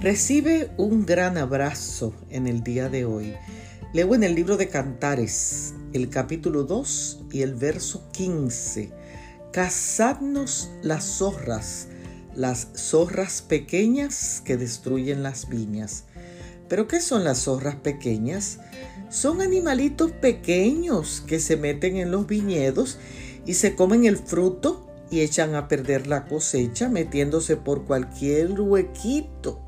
Recibe un gran abrazo en el día de hoy. Leo en el libro de Cantares, el capítulo 2 y el verso 15. Cazadnos las zorras, las zorras pequeñas que destruyen las viñas. ¿Pero qué son las zorras pequeñas? Son animalitos pequeños que se meten en los viñedos y se comen el fruto y echan a perder la cosecha metiéndose por cualquier huequito.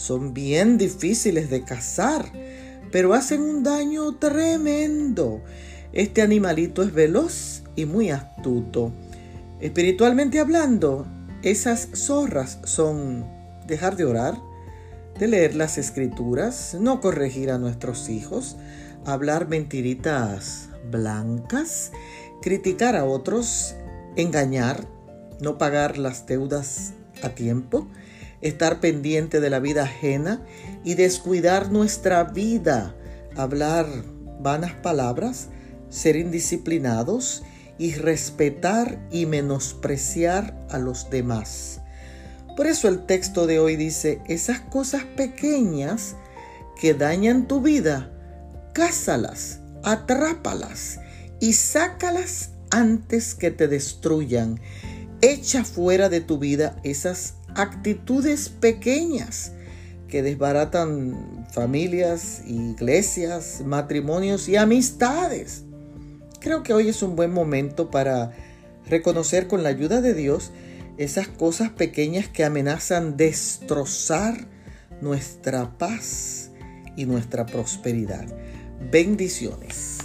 Son bien difíciles de cazar, pero hacen un daño tremendo. Este animalito es veloz y muy astuto. Espiritualmente hablando, esas zorras son dejar de orar, de leer las escrituras, no corregir a nuestros hijos, hablar mentiritas blancas, criticar a otros engañar, no pagar las deudas a tiempo, estar pendiente de la vida ajena y descuidar nuestra vida, hablar vanas palabras, ser indisciplinados y respetar y menospreciar a los demás. Por eso el texto de hoy dice, esas cosas pequeñas que dañan tu vida, cázalas, atrápalas y sácalas antes que te destruyan. Echa fuera de tu vida esas actitudes pequeñas que desbaratan familias, iglesias, matrimonios y amistades. Creo que hoy es un buen momento para reconocer con la ayuda de Dios esas cosas pequeñas que amenazan destrozar nuestra paz y nuestra prosperidad. Bendiciones.